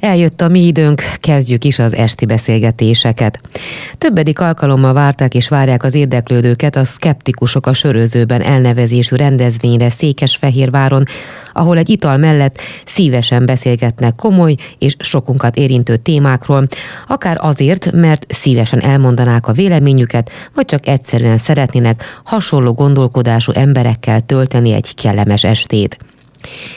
Eljött a mi időnk, kezdjük is az esti beszélgetéseket. Többedik alkalommal várták és várják az érdeklődőket a Skeptikusok a Sörözőben elnevezésű rendezvényre Székesfehérváron, ahol egy ital mellett szívesen beszélgetnek komoly és sokunkat érintő témákról, akár azért, mert szívesen elmondanák a véleményüket, vagy csak egyszerűen szeretnének hasonló gondolkodású emberekkel tölteni egy kellemes estét.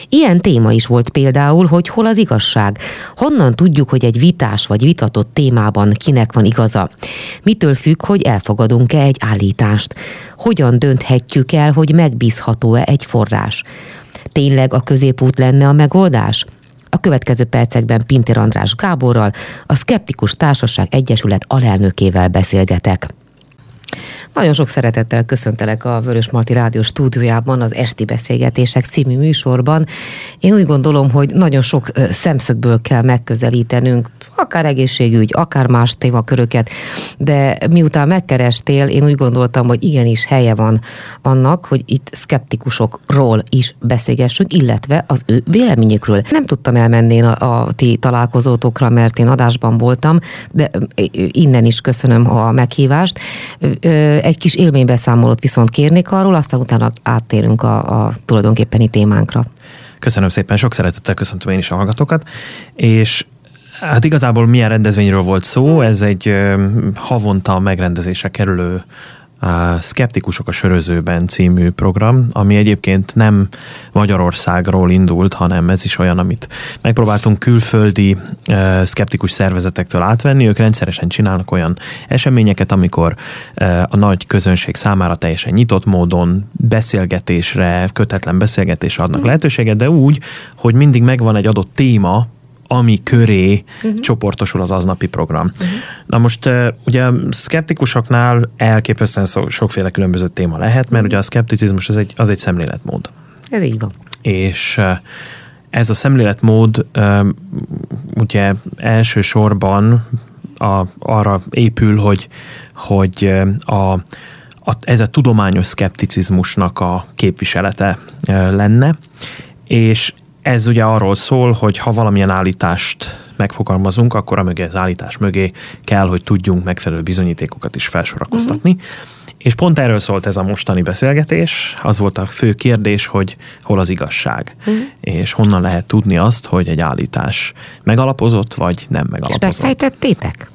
Ilyen téma is volt például, hogy hol az igazság. Honnan tudjuk, hogy egy vitás vagy vitatott témában kinek van igaza? Mitől függ, hogy elfogadunk-e egy állítást? Hogyan dönthetjük el, hogy megbízható-e egy forrás? Tényleg a középút lenne a megoldás? A következő percekben Pintér András Gáborral, a Skeptikus Társaság Egyesület alelnökével beszélgetek. Nagyon sok szeretettel köszöntelek a Vörös Marti Rádió stúdiójában az Esti Beszélgetések című műsorban. Én úgy gondolom, hogy nagyon sok szemszögből kell megközelítenünk akár egészségügy, akár más témaköröket, de miután megkerestél, én úgy gondoltam, hogy igenis helye van annak, hogy itt szkeptikusokról is beszélgessünk, illetve az ő véleményükről. Nem tudtam elmenni a, a ti találkozótokra, mert én adásban voltam, de innen is köszönöm a meghívást. Egy kis élménybeszámolót viszont kérnék arról, aztán utána áttérünk a, a tulajdonképpeni témánkra. Köszönöm szépen, sok szeretettel köszöntöm én is a hallgatókat, és Hát igazából milyen rendezvényről volt szó, ez egy havonta megrendezésre kerülő Skeptikusok a Sörözőben című program, ami egyébként nem Magyarországról indult, hanem ez is olyan, amit megpróbáltunk külföldi skeptikus szervezetektől átvenni. Ők rendszeresen csinálnak olyan eseményeket, amikor a nagy közönség számára teljesen nyitott módon beszélgetésre, kötetlen beszélgetésre adnak lehetőséget, de úgy, hogy mindig megvan egy adott téma, ami köré uh-huh. csoportosul az aznapi program. Uh-huh. Na most ugye szkeptikusoknál elképesztően sokféle különböző téma lehet, mert uh-huh. ugye a szkepticizmus az egy, az egy szemléletmód. Ez így van. És ez a szemléletmód ugye elsősorban a, arra épül, hogy, hogy a, a, ez a tudományos szkepticizmusnak a képviselete lenne, és ez ugye arról szól, hogy ha valamilyen állítást megfogalmazunk, akkor a mögé, az állítás mögé kell, hogy tudjunk megfelelő bizonyítékokat is felsorakoztatni. Uh-huh. És pont erről szólt ez a mostani beszélgetés. Az volt a fő kérdés, hogy hol az igazság, uh-huh. és honnan lehet tudni azt, hogy egy állítás megalapozott, vagy nem megalapozott. És megfejtettétek?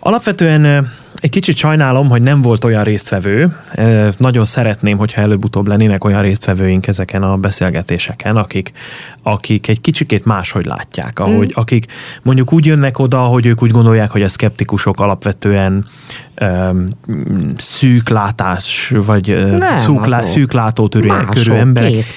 Alapvetően egy kicsit sajnálom, hogy nem volt olyan résztvevő. Nagyon szeretném, hogyha előbb-utóbb lennének olyan résztvevőink ezeken a beszélgetéseken, akik, akik egy kicsikét máshogy látják, ahogy, mm. akik mondjuk úgy jönnek oda, hogy ők úgy gondolják, hogy a szkeptikusok alapvetően um, szűklátás, vagy nem, szűklá, szűklátótörő körű ember. Kész,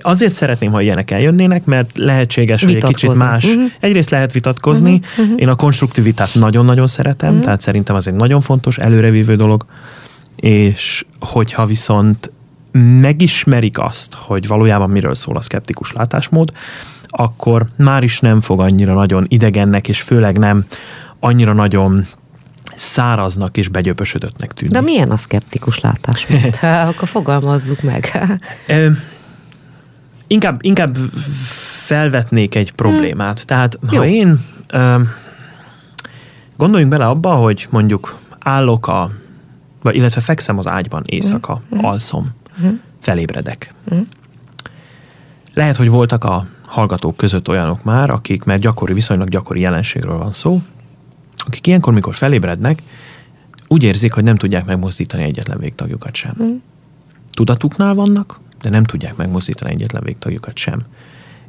Azért szeretném, ha ilyenek eljönnének, mert lehetséges, hogy egy kicsit más. Uh-huh. Egyrészt lehet vitatkozni. Uh-huh. Én a konstruktivitát nagyon-nagyon szeretem, uh-huh. tehát szerintem az egy nagyon fontos, előrevívő dolog. És hogyha viszont megismerik azt, hogy valójában miről szól a szkeptikus látásmód, akkor már is nem fog annyira nagyon idegennek, és főleg nem annyira nagyon száraznak és begyöpösödöttnek tűnni. De milyen a szkeptikus látásmód? akkor fogalmazzuk meg. inkább, inkább felvetnék egy problémát. Tehát, ha Jó. én gondoljunk bele abba, hogy mondjuk állok a, vagy illetve fekszem az ágyban éjszaka, hmm. alszom uh-huh. felébredek. Uh-huh. Lehet, hogy voltak a hallgatók között olyanok már, akik, mert gyakori, viszonylag gyakori jelenségről van szó, akik ilyenkor, mikor felébrednek, úgy érzik, hogy nem tudják megmozdítani egyetlen végtagjukat sem. Uh-huh. Tudatuknál vannak, de nem tudják megmozdítani egyetlen végtagjukat sem.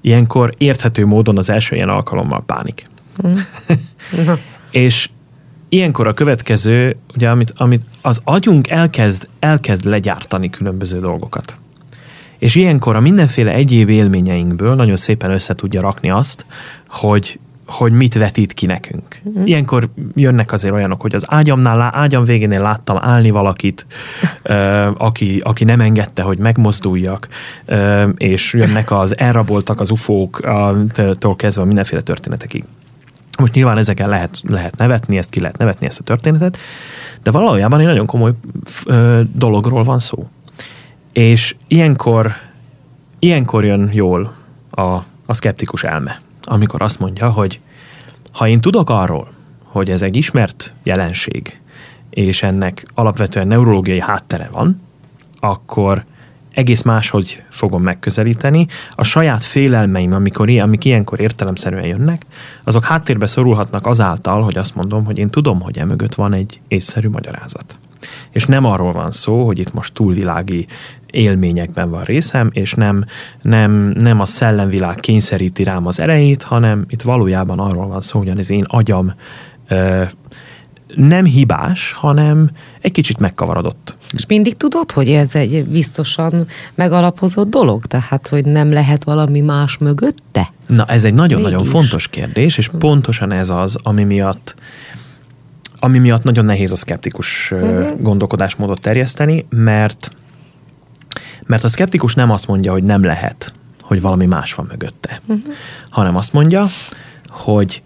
Ilyenkor érthető módon az első ilyen alkalommal pánik. Uh-huh. És ilyenkor a következő, ugye, amit, amit az agyunk elkezd, elkezd legyártani különböző dolgokat. És ilyenkor a mindenféle egyéb élményeinkből nagyon szépen össze tudja rakni azt, hogy hogy mit vetít ki nekünk. Uh-huh. Ilyenkor jönnek azért olyanok, hogy az ágyamnál, ágyam végénél láttam állni valakit, ö, aki, aki nem engedte, hogy megmozduljak, ö, és jönnek az elraboltak az ufóktól kezdve mindenféle történetekig. Most nyilván ezeken lehet, lehet nevetni, ezt ki lehet nevetni, ezt a történetet, de valójában egy nagyon komoly ö, dologról van szó. És ilyenkor, ilyenkor jön jól a, a szkeptikus elme. amikor azt mondja, hogy ha én tudok arról, hogy ez egy ismert jelenség, és ennek alapvetően neurológiai háttere van, akkor egész máshogy fogom megközelíteni. A saját félelmeim, amikor, amik ilyenkor értelemszerűen jönnek, azok háttérbe szorulhatnak azáltal, hogy azt mondom, hogy én tudom, hogy emögött van egy észszerű magyarázat. És nem arról van szó, hogy itt most túlvilági élményekben van részem, és nem, nem, nem a szellemvilág kényszeríti rám az erejét, hanem itt valójában arról van szó, hogy az én agyam ö, nem hibás, hanem egy kicsit megkavarodott. És mindig tudod, hogy ez egy biztosan megalapozott dolog? Tehát, hogy nem lehet valami más mögötte? Na, ez egy nagyon-nagyon fontos kérdés, és pontosan ez az, ami miatt ami miatt nagyon nehéz a szkeptikus uh-huh. gondolkodásmódot terjeszteni, mert mert a szkeptikus nem azt mondja, hogy nem lehet, hogy valami más van mögötte, uh-huh. hanem azt mondja, hogy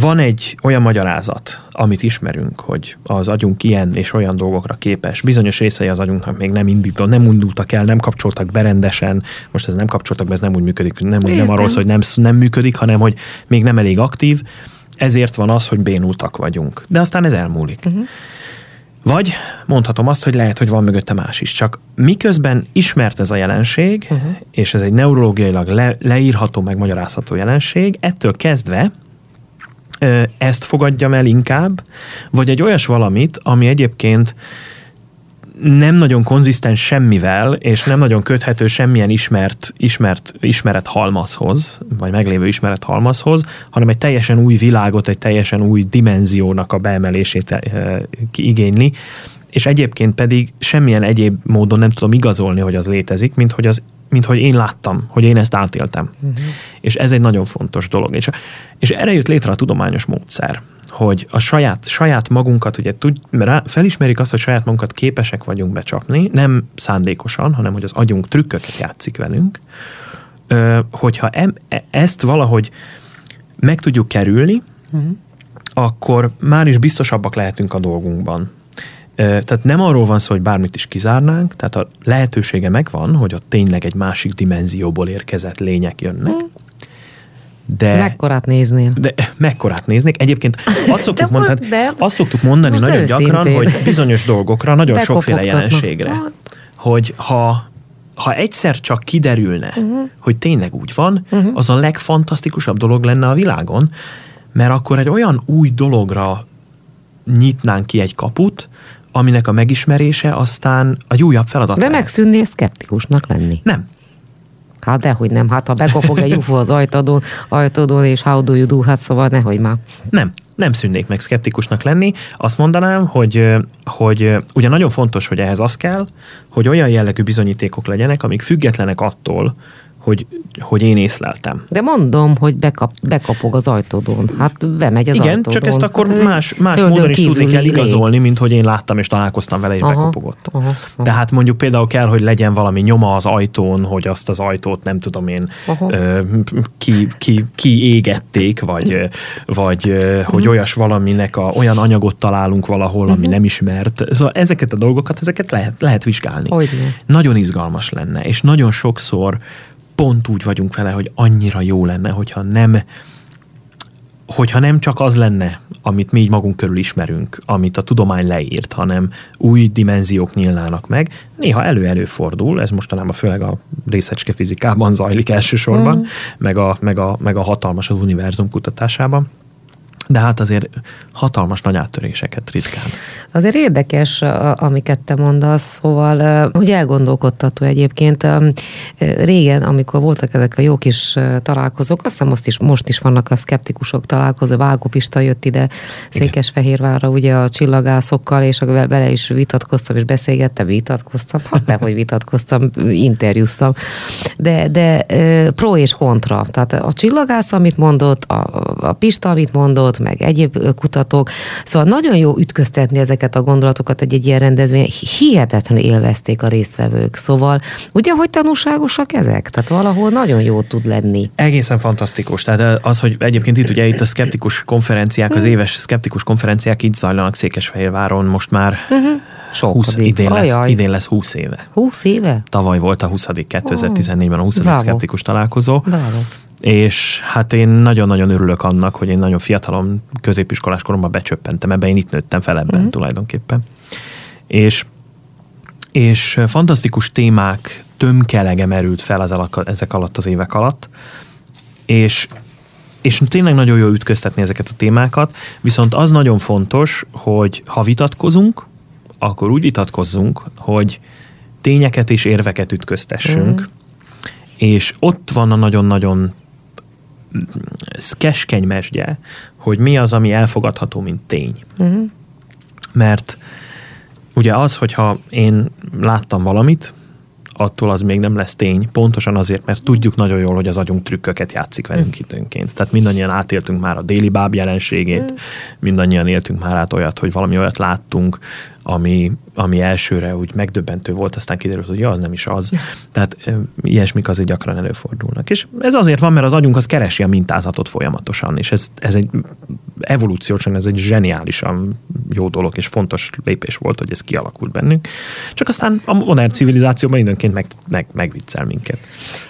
van egy olyan magyarázat, amit ismerünk, hogy az agyunk ilyen és olyan dolgokra képes. Bizonyos részei az agyunknak még nem indított, nem indultak el, nem kapcsoltak be rendesen. Most ez nem kapcsoltak be, ez nem úgy működik, nem, úgy, nem arról szól, hogy nem, nem működik, hanem hogy még nem elég aktív. Ezért van az, hogy bénultak vagyunk. De aztán ez elmúlik. Uh-huh. Vagy mondhatom azt, hogy lehet, hogy van mögötte más is. Csak miközben ismert ez a jelenség, uh-huh. és ez egy neurológiailag le, leírható, megmagyarázható jelenség, ettől kezdve ezt fogadjam el inkább, vagy egy olyas valamit, ami egyébként nem nagyon konzisztens semmivel, és nem nagyon köthető semmilyen ismert, ismert ismeret halmazhoz, vagy meglévő ismeret halmazhoz, hanem egy teljesen új világot, egy teljesen új dimenziónak a beemelését igényli, és egyébként pedig semmilyen egyéb módon nem tudom igazolni, hogy az létezik, mint hogy az mint hogy én láttam, hogy én ezt átéltem. Uh-huh. És ez egy nagyon fontos dolog. És, és erre jött létre a tudományos módszer, hogy a saját, saját magunkat, ugye tud, mert felismerik azt, hogy saját magunkat képesek vagyunk becsapni, nem szándékosan, hanem hogy az agyunk trükköket játszik velünk, hogyha em, e, ezt valahogy meg tudjuk kerülni, uh-huh. akkor már is biztosabbak lehetünk a dolgunkban. Tehát nem arról van szó, hogy bármit is kizárnánk, tehát a lehetősége megvan, hogy ott tényleg egy másik dimenzióból érkezett lények jönnek. Hm. De, mekkorát néznél? De mekkorát néznék? Egyébként azt szoktuk, de mondani, de azt szoktuk mondani nagyon őszintén. gyakran, hogy bizonyos dolgokra, nagyon sokféle jelenségre, hát. hogy ha ha egyszer csak kiderülne, uh-huh. hogy tényleg úgy van, uh-huh. az a legfantasztikusabb dolog lenne a világon, mert akkor egy olyan új dologra nyitnánk ki egy kaput, aminek a megismerése aztán a újabb feladat De megszűnnél szkeptikusnak lenni. Nem. Hát dehogy nem, hát ha bekopog egy UFO az ajtodon, ajtodon és how do you do, hát szóval nehogy már. Nem, nem szűnnék meg szkeptikusnak lenni. Azt mondanám, hogy, hogy ugye nagyon fontos, hogy ehhez az kell, hogy olyan jellegű bizonyítékok legyenek, amik függetlenek attól, hogy, hogy én észleltem. De mondom, hogy bekap, bekapog az ajtódon. Hát bemegy az Igen, ajtódon. csak ezt akkor hát, más, más módon is tudni kell igazolni, mint hogy én láttam és találkoztam vele, és aha, bekopogott. Aha, aha. Tehát mondjuk például kell, hogy legyen valami nyoma az ajtón, hogy azt az ajtót nem tudom én ö, ki, ki, ki égették, vagy, vagy ö, hogy uh-huh. olyas valaminek a, olyan anyagot találunk valahol, ami uh-huh. nem ismert. Szóval ezeket a dolgokat, ezeket lehet, lehet vizsgálni. Hogyne. Nagyon izgalmas lenne, és nagyon sokszor pont úgy vagyunk vele, hogy annyira jó lenne, hogyha nem, hogyha nem csak az lenne, amit mi így magunk körül ismerünk, amit a tudomány leírt, hanem új dimenziók nyílnának meg. Néha elő-elő fordul, ez mostanában főleg a részecske fizikában zajlik elsősorban, mm. meg, a, meg, a, meg a hatalmas az univerzum kutatásában de hát azért hatalmas nagy áttöréseket ritkán. Azért érdekes, amiket te mondasz, szóval hogy elgondolkodtató egyébként. Régen, amikor voltak ezek a jó kis találkozók, azt hiszem most is, most is vannak a szkeptikusok találkozó, Válko Pista jött ide Székesfehérvárra ugye a csillagászokkal, és vele is vitatkoztam, és beszélgettem, vitatkoztam, hát nehogy vitatkoztam, interjúztam, de, de pro és kontra. Tehát a csillagász, amit mondott, a, a Pista, amit mondott, meg egyéb kutatók. Szóval nagyon jó ütköztetni ezeket a gondolatokat egy, egy ilyen rendezvény. Hihetetlenül élvezték a résztvevők. Szóval ugye, hogy tanúságosak ezek? Tehát valahol nagyon jó tud lenni. Egészen fantasztikus. Tehát az, hogy egyébként itt ugye itt a szkeptikus konferenciák, az éves szkeptikus konferenciák itt zajlanak Székesfehérváron most már uh-huh Sok. 20, idén, lesz, idén lesz 20 éve. 20 éve? Tavaly volt a 20. 2014-ben a 20. Bravo. szkeptikus találkozó. Bravo. És hát én nagyon-nagyon örülök annak, hogy én nagyon fiatalon, középiskolás koromban becsöppentem ebbe, én itt nőttem fel ebben mm. tulajdonképpen. És, és fantasztikus témák tömkelege merült fel az alak, ezek alatt az évek alatt, és, és tényleg nagyon jó ütköztetni ezeket a témákat, viszont az nagyon fontos, hogy ha vitatkozunk, akkor úgy vitatkozzunk, hogy tényeket és érveket ütköztessünk, mm. és ott van a nagyon-nagyon keskeny mesdje, hogy mi az, ami elfogadható, mint tény. Mm. Mert ugye az, hogyha én láttam valamit, attól az még nem lesz tény, pontosan azért, mert tudjuk nagyon jól, hogy az agyunk trükköket játszik velünk mm. időnként. Tehát mindannyian átéltünk már a déli báb jelenségét, mm. mindannyian éltünk már át olyat, hogy valami olyat láttunk, ami, ami elsőre úgy megdöbbentő volt, aztán kiderült, hogy ja, az nem is az. Tehát ilyesmik azért gyakran előfordulnak. És ez azért van, mert az agyunk az keresi a mintázatot folyamatosan, és ez, ez egy evolúciósan ez egy zseniálisan jó dolog, és fontos lépés volt, hogy ez kialakult bennünk. Csak aztán a modern civilizációban időnként meg, meg, megviccel minket.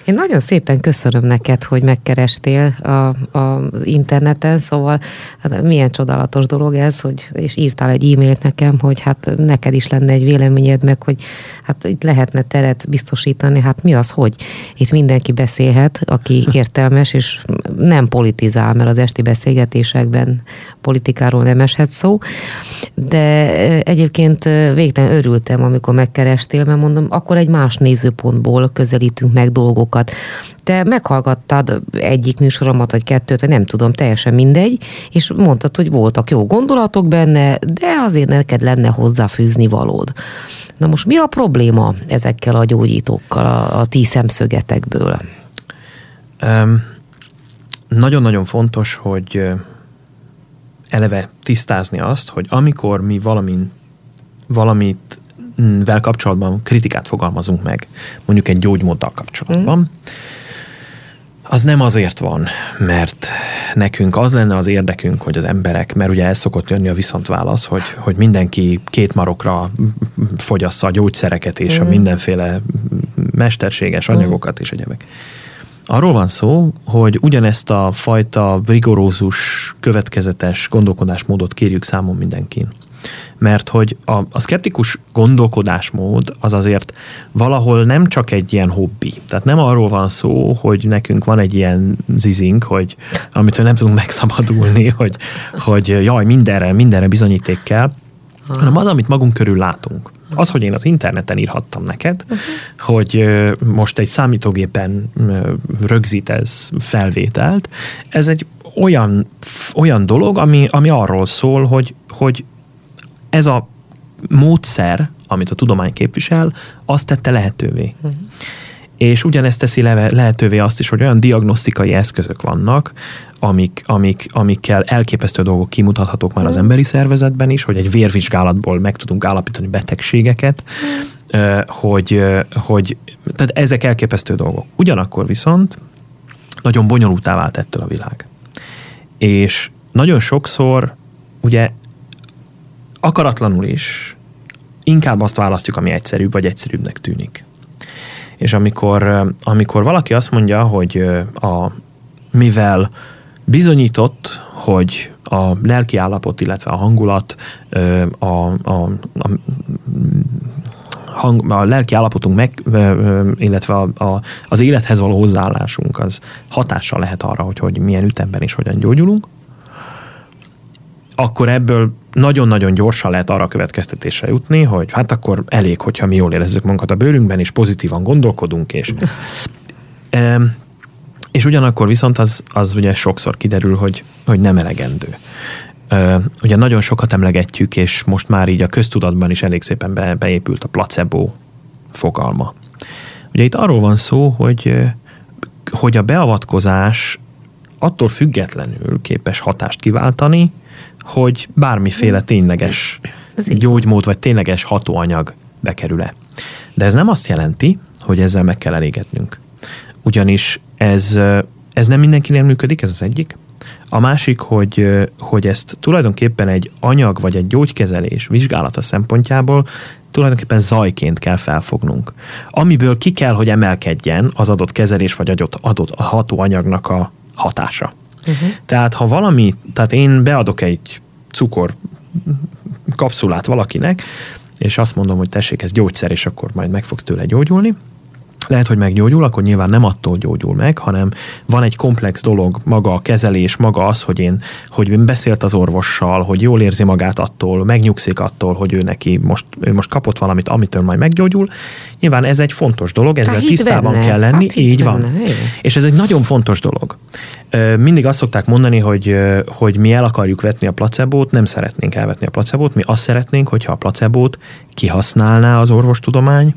Én nagyon szépen köszönöm neked, hogy megkerestél a, a, az interneten, szóval hát milyen csodálatos dolog ez, hogy, és írtál egy e-mailt nekem, hogy hát neked is lenne egy véleményed, meg hogy hát itt lehetne teret biztosítani, hát mi az, hogy itt mindenki beszélhet, aki értelmes, és nem politizál, mert az esti beszélgetésekben politikáról nem eshet szó, de egyébként végtelen örültem, amikor megkerestél, mert mondom, akkor egy más nézőpontból közelítünk meg dolgokat. Te meghallgattad egyik műsoromat, vagy kettőt, vagy nem tudom, teljesen mindegy, és mondtad, hogy voltak jó gondolatok benne, de azért neked lenne hozzáfűzni valód. Na most mi a probléma ezekkel a gyógyítókkal, a, a ti szemszögetekből? Um, nagyon-nagyon fontos, hogy eleve tisztázni azt, hogy amikor mi valamin, valamit vel kapcsolatban kritikát fogalmazunk meg, mondjuk egy gyógymóddal kapcsolatban, mm. az nem azért van, mert nekünk az lenne az érdekünk, hogy az emberek, mert ugye ez szokott jönni a viszontválasz, hogy, hogy mindenki két marokra fogyassza a gyógyszereket és mm. a mindenféle mesterséges anyagokat mm. és egyebek. Arról van szó, hogy ugyanezt a fajta rigorózus, következetes gondolkodásmódot kérjük számon mindenkin. Mert hogy a, a szkeptikus gondolkodásmód az azért valahol nem csak egy ilyen hobbi. Tehát nem arról van szó, hogy nekünk van egy ilyen zizink, hogy amit nem tudunk megszabadulni, hogy, hogy jaj, mindenre, mindenre bizonyíték kell, hanem az, amit magunk körül látunk. Az, hogy én az interneten írhattam neked, uh-huh. hogy most egy számítógépen rögzít ez felvételt, ez egy olyan, olyan dolog, ami, ami arról szól, hogy, hogy ez a módszer, amit a tudomány képvisel, azt tette lehetővé. Uh-huh. És ugyanezt teszi lehetővé azt is, hogy olyan diagnosztikai eszközök vannak, amik, amik, amikkel elképesztő dolgok kimutathatók már az mm. emberi szervezetben is, hogy egy vérvizsgálatból meg tudunk állapítani betegségeket, mm. hogy, hogy tehát ezek elképesztő dolgok. Ugyanakkor viszont nagyon bonyolultá vált ettől a világ. És nagyon sokszor ugye akaratlanul is inkább azt választjuk, ami egyszerűbb, vagy egyszerűbbnek tűnik. És amikor, amikor valaki azt mondja, hogy a, mivel bizonyított, hogy a lelki állapot, illetve a hangulat, a, a, a, hang, a lelki állapotunk meg, illetve a, a, az élethez való hozzáállásunk az hatással lehet arra, hogy, hogy milyen ütemben és hogyan gyógyulunk, akkor ebből nagyon-nagyon gyorsan lehet arra következtetésre jutni, hogy hát akkor elég, hogyha mi jól érezzük magunkat a bőrünkben, és pozitívan gondolkodunk, és és ugyanakkor viszont az, az ugye sokszor kiderül, hogy, hogy nem elegendő. ugye nagyon sokat emlegetjük, és most már így a köztudatban is elég szépen be, beépült a placebo fogalma. Ugye itt arról van szó, hogy, hogy a beavatkozás attól függetlenül képes hatást kiváltani, hogy bármiféle tényleges gyógymód vagy tényleges hatóanyag bekerül-e. De ez nem azt jelenti, hogy ezzel meg kell elégednünk ugyanis ez, ez nem mindenkinél működik, ez az egyik. A másik, hogy, hogy ezt tulajdonképpen egy anyag vagy egy gyógykezelés vizsgálata szempontjából tulajdonképpen zajként kell felfognunk. Amiből ki kell, hogy emelkedjen az adott kezelés vagy adott, adott hatóanyagnak a hatása. Uh-huh. Tehát ha valami, tehát én beadok egy cukor kapszulát valakinek, és azt mondom, hogy tessék, ez gyógyszer, és akkor majd meg fogsz tőle gyógyulni, lehet, hogy meggyógyul, akkor nyilván nem attól gyógyul meg, hanem van egy komplex dolog, maga a kezelés, maga az, hogy én, hogy én beszélt az orvossal, hogy jól érzi magát attól, megnyugszik attól, hogy ő neki most, ő most kapott valamit, amitől majd meggyógyul. Nyilván ez egy fontos dolog, ezzel hát tisztában benne. kell lenni, hát így van. Benne. És ez egy nagyon fontos dolog. Mindig azt szokták mondani, hogy, hogy mi el akarjuk vetni a placebót, nem szeretnénk elvetni a placebót, mi azt szeretnénk, hogyha a placebót kihasználná az orvostudomány,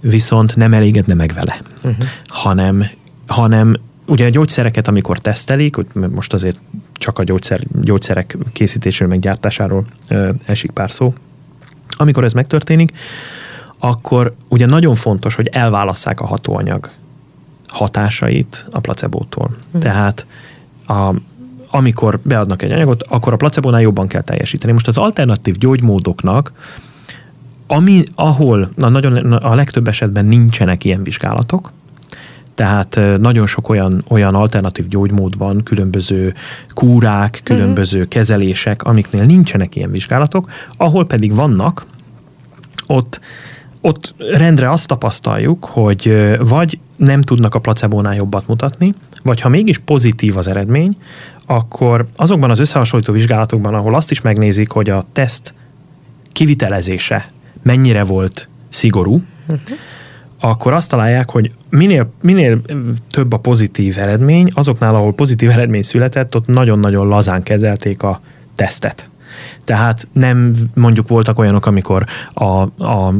viszont nem elégedne meg vele, uh-huh. hanem, hanem ugye a gyógyszereket, amikor tesztelik, most azért csak a gyógyszer, gyógyszerek készítéséről, meg gyártásáról ö, esik pár szó, amikor ez megtörténik, akkor ugye nagyon fontos, hogy elválasszák a hatóanyag hatásait a placebótól. Uh-huh. Tehát a, amikor beadnak egy anyagot, akkor a placebónál jobban kell teljesíteni. Most az alternatív gyógymódoknak ami, ahol na, nagyon, a legtöbb esetben nincsenek ilyen vizsgálatok, tehát nagyon sok olyan, olyan alternatív gyógymód van, különböző kúrák, különböző uh-huh. kezelések, amiknél nincsenek ilyen vizsgálatok, ahol pedig vannak, ott, ott rendre azt tapasztaljuk, hogy vagy nem tudnak a placebónál jobbat mutatni, vagy ha mégis pozitív az eredmény, akkor azokban az összehasonlító vizsgálatokban, ahol azt is megnézik, hogy a teszt kivitelezése mennyire volt szigorú, uh-huh. akkor azt találják, hogy minél, minél több a pozitív eredmény, azoknál, ahol pozitív eredmény született, ott nagyon-nagyon lazán kezelték a tesztet. Tehát nem mondjuk voltak olyanok, amikor a, a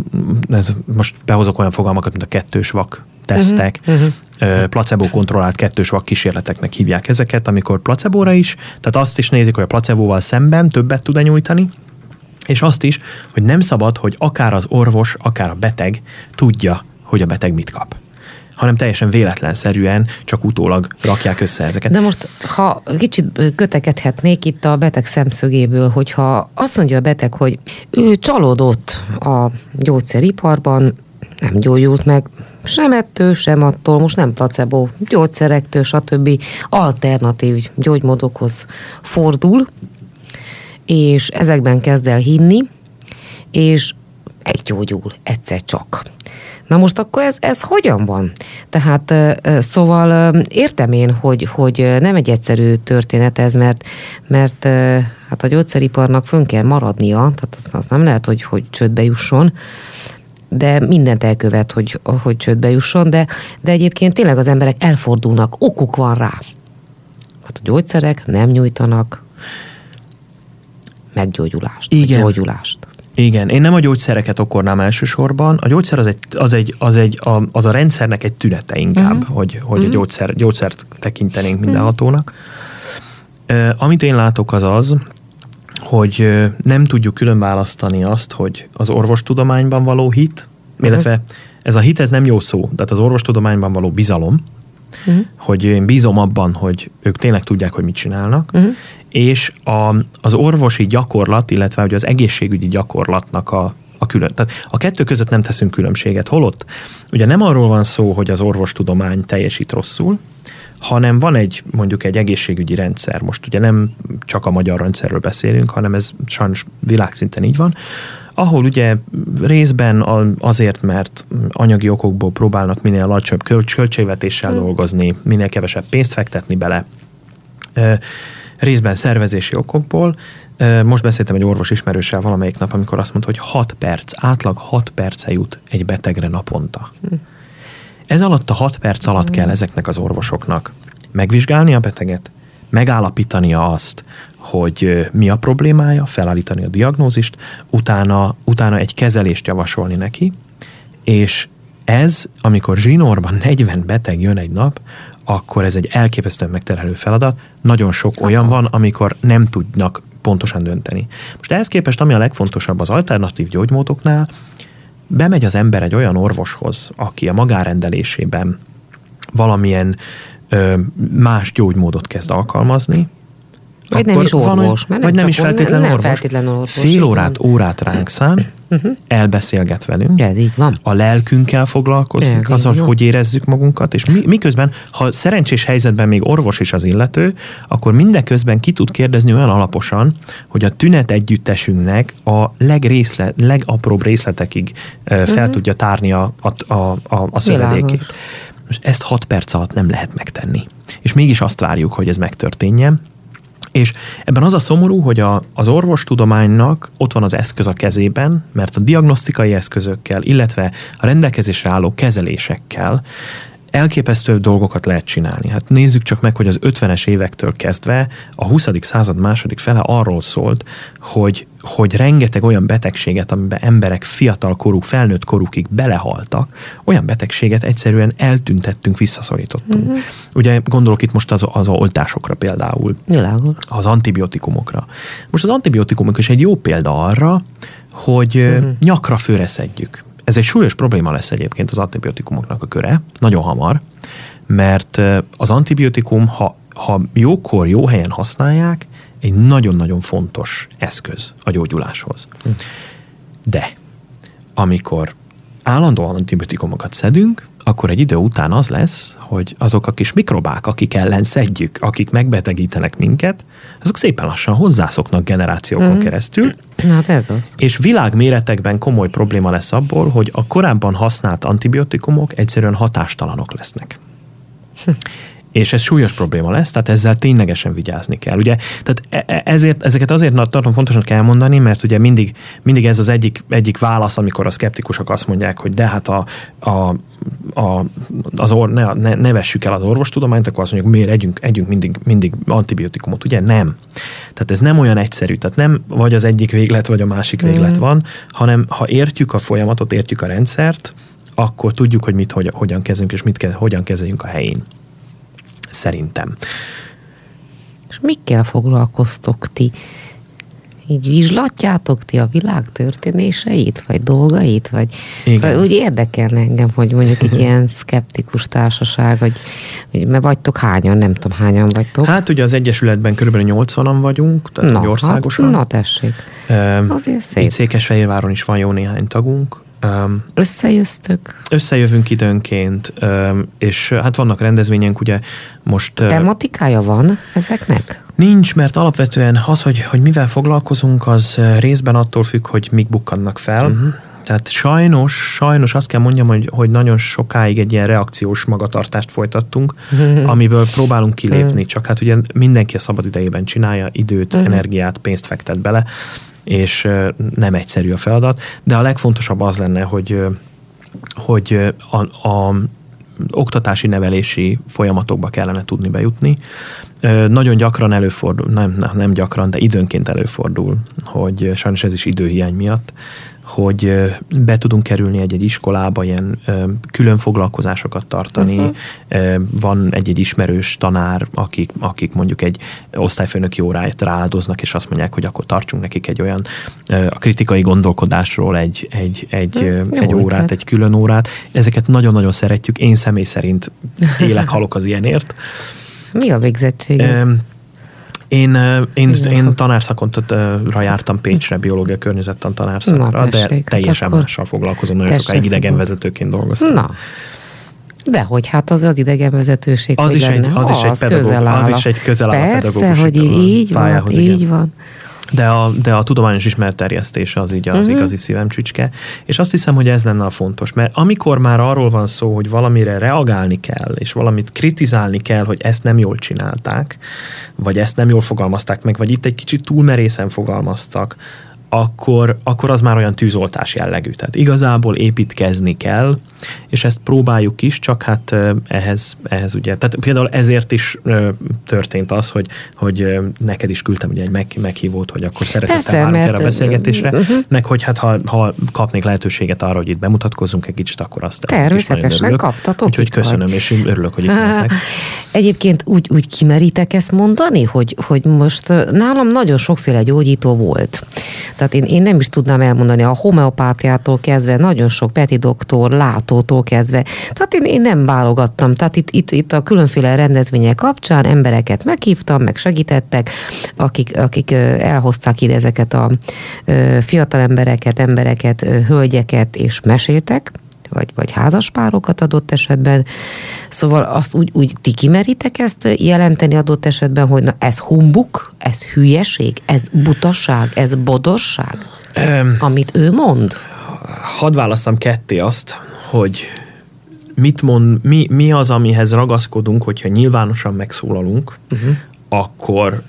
ez most behozok olyan fogalmakat, mint a kettős vak tesztek, uh-huh, uh-huh. placebo kontrollált kettős vak kísérleteknek hívják ezeket, amikor placebóra is, tehát azt is nézik, hogy a placebóval szemben többet tud-e nyújtani, és azt is, hogy nem szabad, hogy akár az orvos, akár a beteg tudja, hogy a beteg mit kap hanem teljesen véletlenszerűen csak utólag rakják össze ezeket. De most, ha kicsit kötekedhetnék itt a beteg szemszögéből, hogyha azt mondja a beteg, hogy ő csalódott a gyógyszeriparban, nem gyógyult meg, sem ettől, sem attól, most nem placebo, gyógyszerektől, stb. alternatív gyógymódokhoz fordul, és ezekben kezd el hinni, és meggyógyul egyszer csak. Na most akkor ez, ez hogyan van? Tehát szóval értem én, hogy, hogy nem egy egyszerű történet ez, mert, mert hát a gyógyszeriparnak fönn kell maradnia, tehát az, az nem lehet, hogy, hogy csődbe jusson, de mindent elkövet, hogy, hogy csődbe jusson, de, de egyébként tényleg az emberek elfordulnak, okuk van rá. Hát a gyógyszerek nem nyújtanak meggyógyulást, Igen. gyógyulást. Igen, én nem a gyógyszereket okornám elsősorban. A gyógyszer az egy, az egy, az egy a, az a rendszernek egy tünete inkább, uh-huh. hogy, hogy uh-huh. a mhm. gyógyszer, gyógyszert tekintenénk mindenhatónak. Uh, amit én látok az az, hogy nem tudjuk külön választani azt, hogy az orvostudományban való hit, uh-huh. illetve ez a hit, ez nem jó szó, tehát az orvostudományban való bizalom, uh-huh. hogy én bízom abban, hogy ők tényleg tudják, hogy mit csinálnak, uh-huh és a, az orvosi gyakorlat, illetve hogy az egészségügyi gyakorlatnak a, a külön. Tehát a kettő között nem teszünk különbséget. Holott ugye nem arról van szó, hogy az orvostudomány teljesít rosszul, hanem van egy mondjuk egy egészségügyi rendszer. Most ugye nem csak a magyar rendszerről beszélünk, hanem ez sajnos világszinten így van, ahol ugye részben azért, mert anyagi okokból próbálnak minél alacsonyabb költségvetéssel hmm. dolgozni, minél kevesebb pénzt fektetni bele, részben szervezési okokból. Most beszéltem egy orvos ismerőssel valamelyik nap, amikor azt mondta, hogy 6 perc, átlag 6 perce jut egy betegre naponta. Hm. Ez alatt a 6 perc alatt hm. kell ezeknek az orvosoknak megvizsgálni a beteget, megállapítania azt, hogy mi a problémája, felállítani a diagnózist, utána, utána egy kezelést javasolni neki, és ez, amikor zsinórban 40 beteg jön egy nap, akkor ez egy elképesztően megterhelő feladat. Nagyon sok olyan van, amikor nem tudnak pontosan dönteni. Most ehhez képest, ami a legfontosabb az alternatív gyógymódoknál, bemegy az ember egy olyan orvoshoz, aki a magárendelésében valamilyen más gyógymódot kezd alkalmazni, vagy nem is orvos. Van, vagy nem, is feltétlenül nem orvos. Feltétlenül orvos. Fél órát, órát ránk szán, uh-huh. elbeszélget velünk. Ez így van. A lelkünkkel foglalkozik, az, hogy hogy érezzük magunkat, és mi, miközben, ha szerencsés helyzetben még orvos is az illető, akkor mindeközben ki tud kérdezni olyan alaposan, hogy a tünet együttesünknek a legrészle, legapróbb részletekig uh-huh. fel mhm. tudja tárni a, a, a, a, a szövedékét. Most ezt 6 perc alatt nem lehet megtenni. És mégis azt várjuk, hogy ez megtörténjen. És ebben az a szomorú, hogy a, az orvostudománynak ott van az eszköz a kezében, mert a diagnosztikai eszközökkel, illetve a rendelkezésre álló kezelésekkel elképesztő dolgokat lehet csinálni. Hát nézzük csak meg, hogy az 50-es évektől kezdve a 20. század második fele arról szólt, hogy, hogy rengeteg olyan betegséget, amiben emberek fiatal korú, felnőtt korukig belehaltak, olyan betegséget egyszerűen eltüntettünk, visszaszorítottunk. Uh-huh. Ugye gondolok itt most az, az oltásokra például. Világos. Az antibiotikumokra. Most az antibiotikumok is egy jó példa arra, hogy uh-huh. nyakra főreszedjük ez egy súlyos probléma lesz egyébként az antibiotikumoknak a köre, nagyon hamar, mert az antibiotikum, ha, ha jókor, jó helyen használják, egy nagyon-nagyon fontos eszköz a gyógyuláshoz. De amikor állandóan antibiotikumokat szedünk, akkor egy idő után az lesz, hogy azok a kis mikrobák, akik ellen szedjük, akik megbetegítenek minket, azok szépen lassan hozzászoknak generációkon mm. keresztül. Hát ez az. És világméretekben komoly probléma lesz abból, hogy a korábban használt antibiotikumok egyszerűen hatástalanok lesznek. És ez súlyos probléma lesz, tehát ezzel ténylegesen vigyázni kell. Ugye, tehát e, e, ezért, ezeket azért tartom fontosnak elmondani, mert ugye mindig, mindig ez az egyik, egyik válasz, amikor a szkeptikusok azt mondják, hogy de hát a, a, a, az or, ne, ne, ne vessük el az orvostudományt, akkor azt mondjuk, miért együnk, együnk mindig, mindig antibiotikumot. Ugye nem. Tehát ez nem olyan egyszerű. Tehát nem vagy az egyik véglet, vagy a másik véglet mm. van, hanem ha értjük a folyamatot, értjük a rendszert, akkor tudjuk, hogy mit, hogy, hogyan kezdünk, és mit hogyan kezeljünk a helyén szerintem. És mikkel foglalkoztok ti? Így vizslatjátok ti a világ történéseit, vagy dolgait, vagy Igen. szóval úgy érdekelne engem, hogy mondjuk egy ilyen szkeptikus társaság, hogy, hogy mert vagytok hányan, nem tudom hányan vagytok. Hát ugye az Egyesületben körülbelül 80-an vagyunk, tehát na, országosan. Hát, na tessék. Azért szép. Itt Székesfehérváron is van jó néhány tagunk. Um, Összejöztök? Összejövünk időnként, um, és hát vannak rendezvények, ugye most... Tematikája van ezeknek? Nincs, mert alapvetően az, hogy, hogy mivel foglalkozunk, az részben attól függ, hogy mik bukkannak fel. Uh-huh. Tehát sajnos, sajnos azt kell mondjam, hogy, hogy nagyon sokáig egy ilyen reakciós magatartást folytattunk, uh-huh. amiből próbálunk kilépni, uh-huh. csak hát ugye mindenki a szabad idejében csinálja, időt, energiát, pénzt fektet bele, és nem egyszerű a feladat, de a legfontosabb az lenne, hogy, hogy a, a oktatási nevelési folyamatokba kellene tudni bejutni. Nagyon gyakran előfordul, nem, nem gyakran, de időnként előfordul, hogy sajnos ez is időhiány miatt, hogy be tudunk kerülni egy-egy iskolába, ilyen külön foglalkozásokat tartani. Uh-huh. Van egy-egy ismerős tanár, akik, akik mondjuk egy osztályfőnöki óráját rááldoznak, és azt mondják, hogy akkor tartsunk nekik egy olyan a kritikai gondolkodásról egy, egy, egy, hmm, egy órát, ötlet. egy külön órát. Ezeket nagyon-nagyon szeretjük. Én személy szerint élek, halok az ilyenért. Mi a végzettség? Én, én, én tanárszakontra jártam Pécsre, biológia környezettan tanárszakra, Na, de teljesen hát mással foglalkozom, nagyon sokáig idegenvezetőként dolgoztam. Na, de hogy hát az az idegenvezetőség, az is egy, az, is egy pedagógus, az is egy közel áll Persze, a pedagógus hogy így van, így van. De a, de a tudományos ismerterjesztése az így az uh-huh. igazi szívemcsücske. És azt hiszem, hogy ez lenne a fontos. Mert amikor már arról van szó, hogy valamire reagálni kell, és valamit kritizálni kell, hogy ezt nem jól csinálták, vagy ezt nem jól fogalmazták meg, vagy itt egy kicsit túl merészen fogalmaztak, akkor, akkor az már olyan tűzoltás jellegű. Tehát igazából építkezni kell, és ezt próbáljuk is, csak hát ehhez, ehhez ugye, tehát például ezért is történt az, hogy, hogy neked is küldtem ugye egy meg, meghívót, hogy akkor szeretettel mert... a beszélgetésre, uh-huh. meg hogy hát ha, ha kapnék lehetőséget arra, hogy itt bemutatkozzunk egy kicsit, akkor azt Természetesen kaptatok. Úgyhogy köszönöm, vagy. és örülök, hogy itt lettek. Egyébként úgy, úgy kimeritek ezt mondani, hogy, hogy most nálam nagyon sokféle gyógyító volt. Tehát én, én nem is tudnám elmondani a homeopátiától kezdve, nagyon sok Peti doktor, látótól kezdve. Tehát én, én nem válogattam. Tehát itt, itt, itt a különféle rendezvények kapcsán embereket meghívtam, meg segítettek, akik, akik elhozták ide ezeket a fiatal embereket, embereket, hölgyeket, és meséltek vagy, vagy házaspárokat adott esetben. Szóval azt úgy, úgy ti kimeritek ezt jelenteni adott esetben, hogy na ez humbuk, ez hülyeség, ez butaság, ez bodorság, um, amit ő mond? Hadd válaszom ketté azt, hogy mit mond, mi, mi az, amihez ragaszkodunk, hogyha nyilvánosan megszólalunk, uh-huh. akkor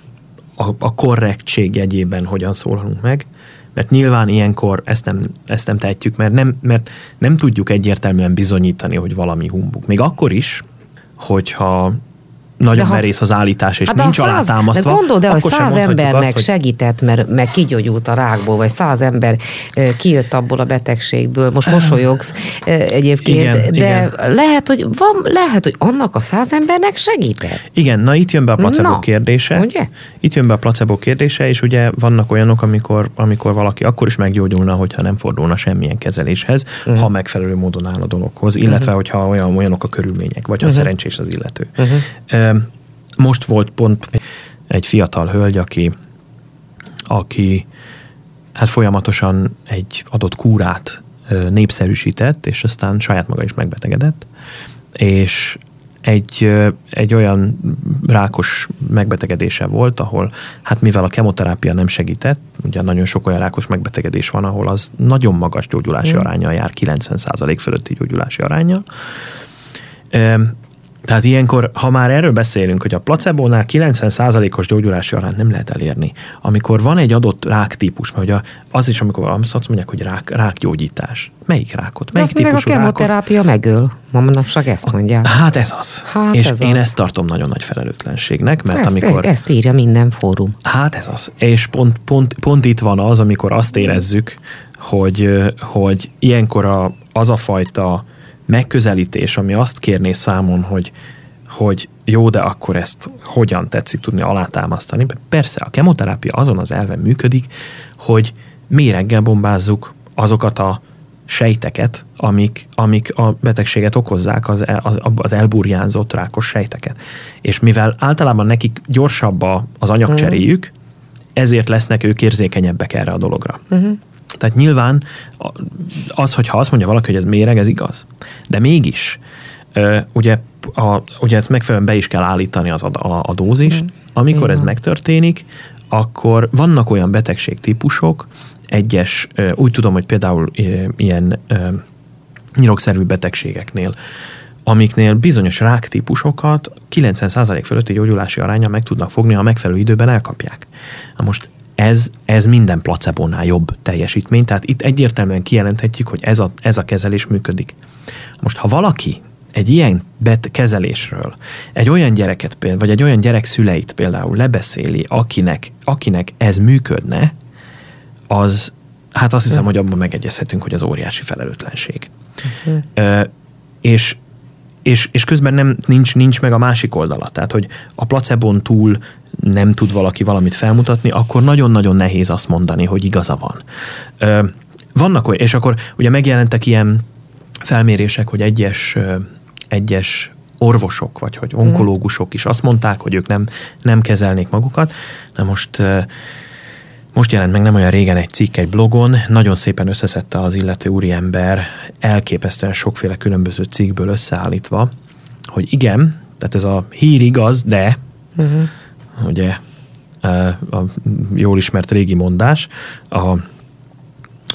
a, a korrektség jegyében hogyan szólalunk meg, mert nyilván ilyenkor ezt nem, ezt nem tehetjük, mert nem, mert nem tudjuk egyértelműen bizonyítani, hogy valami humbuk. Még akkor is, hogyha nagyon ha, merész az állítás, és hát nincs alátámasztva. De gondold el, hogy száz embernek azt, hogy... segített, mert meg kigyógyult a rákból, vagy száz ember kijött abból a betegségből, most mosolyogsz egyébként, igen, de igen. lehet, hogy van, lehet, hogy annak a száz embernek segített. Igen, na itt jön be a placebo na, kérdése. Ugye? Itt jön be a placebo kérdése, és ugye vannak olyanok, amikor, amikor valaki akkor is meggyógyulna, hogyha nem fordulna semmilyen kezeléshez, uh-huh. ha megfelelő módon áll a dologhoz, illetve uh-huh. hogyha olyan, olyanok a körülmények, vagy ha uh-huh. szerencsés az illető. Uh-huh. Most volt pont egy fiatal hölgy, aki, aki hát folyamatosan egy adott kúrát népszerűsített, és aztán saját maga is megbetegedett, és egy, egy olyan rákos megbetegedése volt, ahol hát mivel a kemoterápia nem segített, ugye nagyon sok olyan rákos megbetegedés van, ahol az nagyon magas gyógyulási mm. aránya jár, 90% fölötti gyógyulási aránya, tehát ilyenkor, ha már erről beszélünk, hogy a placebónál 90%-os gyógyulási arányt nem lehet elérni, amikor van egy adott ráktípus, mert ugye az is, amikor azt mondják, hogy rák, rákgyógyítás. Melyik rákot? Melyik De típusú a kemoterápia rákot? megöl. Ma manapság ezt mondják. Hát ez az. Hát és ez én az. ezt tartom nagyon nagy felelőtlenségnek, mert ezt, amikor... Ezt írja minden fórum. Hát ez az. És pont, pont, pont itt van az, amikor azt érezzük, hogy, hogy ilyenkor a, az a fajta megközelítés, ami azt kérné számon, hogy, hogy jó, de akkor ezt hogyan tetszik tudni alátámasztani. Persze a kemoterápia azon az elven működik, hogy méreggel bombázzuk azokat a sejteket, amik, amik a betegséget okozzák, az, az elburjánzott rákos sejteket. És mivel általában nekik gyorsabb az anyagcseréjük, ezért lesznek ők érzékenyebbek erre a dologra. Uh-huh. Tehát nyilván az, hogyha azt mondja valaki, hogy ez méreg, ez igaz. De mégis, ugye, a, ugye ezt megfelelően be is kell állítani az a, a, a dózis. Mm. Amikor Igen. ez megtörténik, akkor vannak olyan betegségtípusok, egyes, úgy tudom, hogy például ilyen nyirokszerű betegségeknél, amiknél bizonyos ráktípusokat 90% fölötti gyógyulási aránya meg tudnak fogni, ha megfelelő időben elkapják. Na most ez, ez minden placebónál jobb teljesítmény, tehát itt egyértelműen kijelenthetjük, hogy ez a, ez a kezelés működik. Most, ha valaki egy ilyen bet kezelésről egy olyan gyereket, vagy egy olyan gyerek szüleit például lebeszéli, akinek, akinek ez működne, az, hát azt hiszem, hogy abban megegyezhetünk, hogy az óriási felelőtlenség. Uh-huh. Ö, és és, és közben nem, nincs, nincs meg a másik oldala. Tehát, hogy a placebon túl nem tud valaki valamit felmutatni, akkor nagyon-nagyon nehéz azt mondani, hogy igaza van. Ö, vannak olyan, és akkor ugye megjelentek ilyen felmérések, hogy egyes, egyes orvosok, vagy hogy onkológusok is azt mondták, hogy ők nem, nem kezelnék magukat. Na most most jelent meg nem olyan régen egy cikk egy blogon, nagyon szépen összeszedte az illető úriember, elképesztően sokféle különböző cikkből összeállítva, hogy igen, tehát ez a hír igaz, de uh-huh. Ugye a jól ismert régi mondás a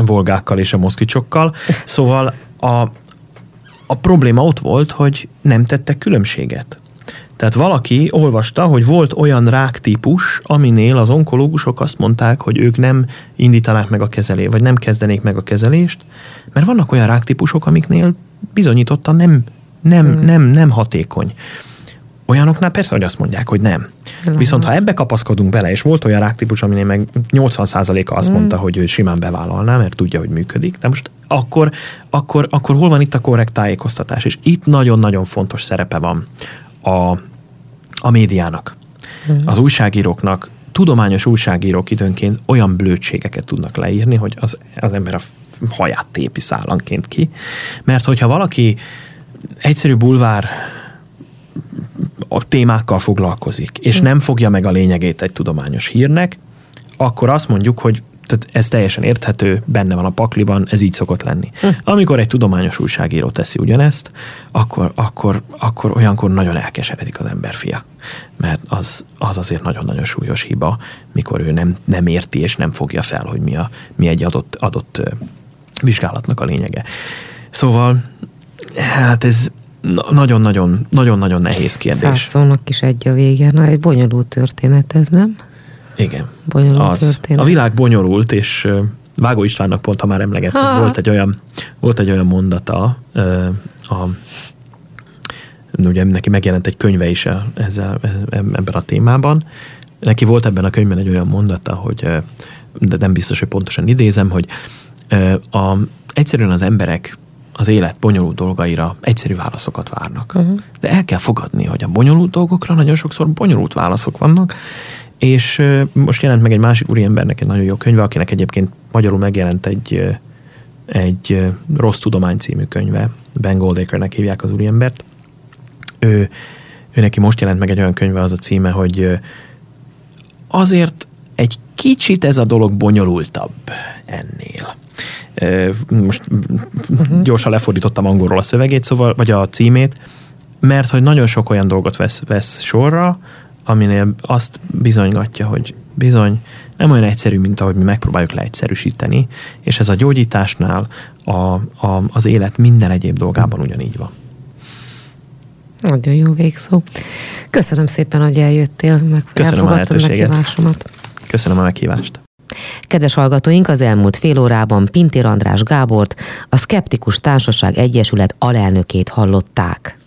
volgákkal és a moszkicsokkal. Szóval a, a probléma ott volt, hogy nem tettek különbséget. Tehát valaki olvasta, hogy volt olyan ráktípus, aminél az onkológusok azt mondták, hogy ők nem indítanák meg a kezelést, vagy nem kezdenék meg a kezelést, mert vannak olyan ráktípusok, amiknél bizonyítottan nem, nem, hmm. nem, nem hatékony. Olyanoknál persze, hogy azt mondják, hogy nem. Uh-huh. Viszont ha ebbe kapaszkodunk bele, és volt olyan ráktípus, aminél meg 80%-a azt uh-huh. mondta, hogy ő simán bevállalná, mert tudja, hogy működik, de most akkor, akkor, akkor hol van itt a korrekt tájékoztatás? És itt nagyon-nagyon fontos szerepe van a, a médiának, uh-huh. az újságíróknak tudományos újságírók időnként olyan blödségeket tudnak leírni, hogy az, az ember a haját tépi szállanként ki. Mert hogyha valaki egyszerű bulvár a témákkal foglalkozik, és nem fogja meg a lényegét egy tudományos hírnek, akkor azt mondjuk, hogy tehát ez teljesen érthető, benne van a pakliban, ez így szokott lenni. Hm. Amikor egy tudományos újságíró teszi ugyanezt, akkor, akkor, akkor olyankor nagyon elkeseredik az ember fia. Mert az, az azért nagyon-nagyon súlyos hiba, mikor ő nem, nem érti és nem fogja fel, hogy mi, a, mi egy adott, adott vizsgálatnak a lényege. Szóval, hát ez nagyon-nagyon, nagyon-nagyon nehéz kérdés. Száz szónak is egy a vége. Na, egy bonyolult történet ez, nem? Igen. Bonyolult az. Történet. A világ bonyolult, és Vágó Istvánnak pont, ha már emlegettem, ha. volt egy olyan, volt egy olyan mondata, a, ugye neki megjelent egy könyve is ezzel, ebben a témában. Neki volt ebben a könyvben egy olyan mondata, hogy de nem biztos, hogy pontosan idézem, hogy a, egyszerűen az emberek az élet bonyolult dolgaira egyszerű válaszokat várnak. Uh-huh. De el kell fogadni, hogy a bonyolult dolgokra nagyon sokszor bonyolult válaszok vannak, és most jelent meg egy másik úriembernek egy nagyon jó könyve, akinek egyébként magyarul megjelent egy, egy Rossz Tudomány című könyve. Ben Goldacre-nek hívják az úriembert. Ő, ő neki most jelent meg egy olyan könyve, az a címe, hogy azért kicsit ez a dolog bonyolultabb ennél. Most uh-huh. gyorsan lefordítottam angolról a szövegét, szóval, vagy a címét, mert hogy nagyon sok olyan dolgot vesz, vesz sorra, aminél azt bizonygatja, hogy bizony nem olyan egyszerű, mint ahogy mi megpróbáljuk leegyszerűsíteni, és ez a gyógyításnál a, a, az élet minden egyéb dolgában ugyanígy van. Nagyon jó végszó. Köszönöm szépen, hogy eljöttél, meg Köszönöm a meghívásomat. Köszönöm a meghívást. Kedves hallgatóink, az elmúlt fél órában Pintér András Gábort, a Skeptikus Társaság Egyesület alelnökét hallották.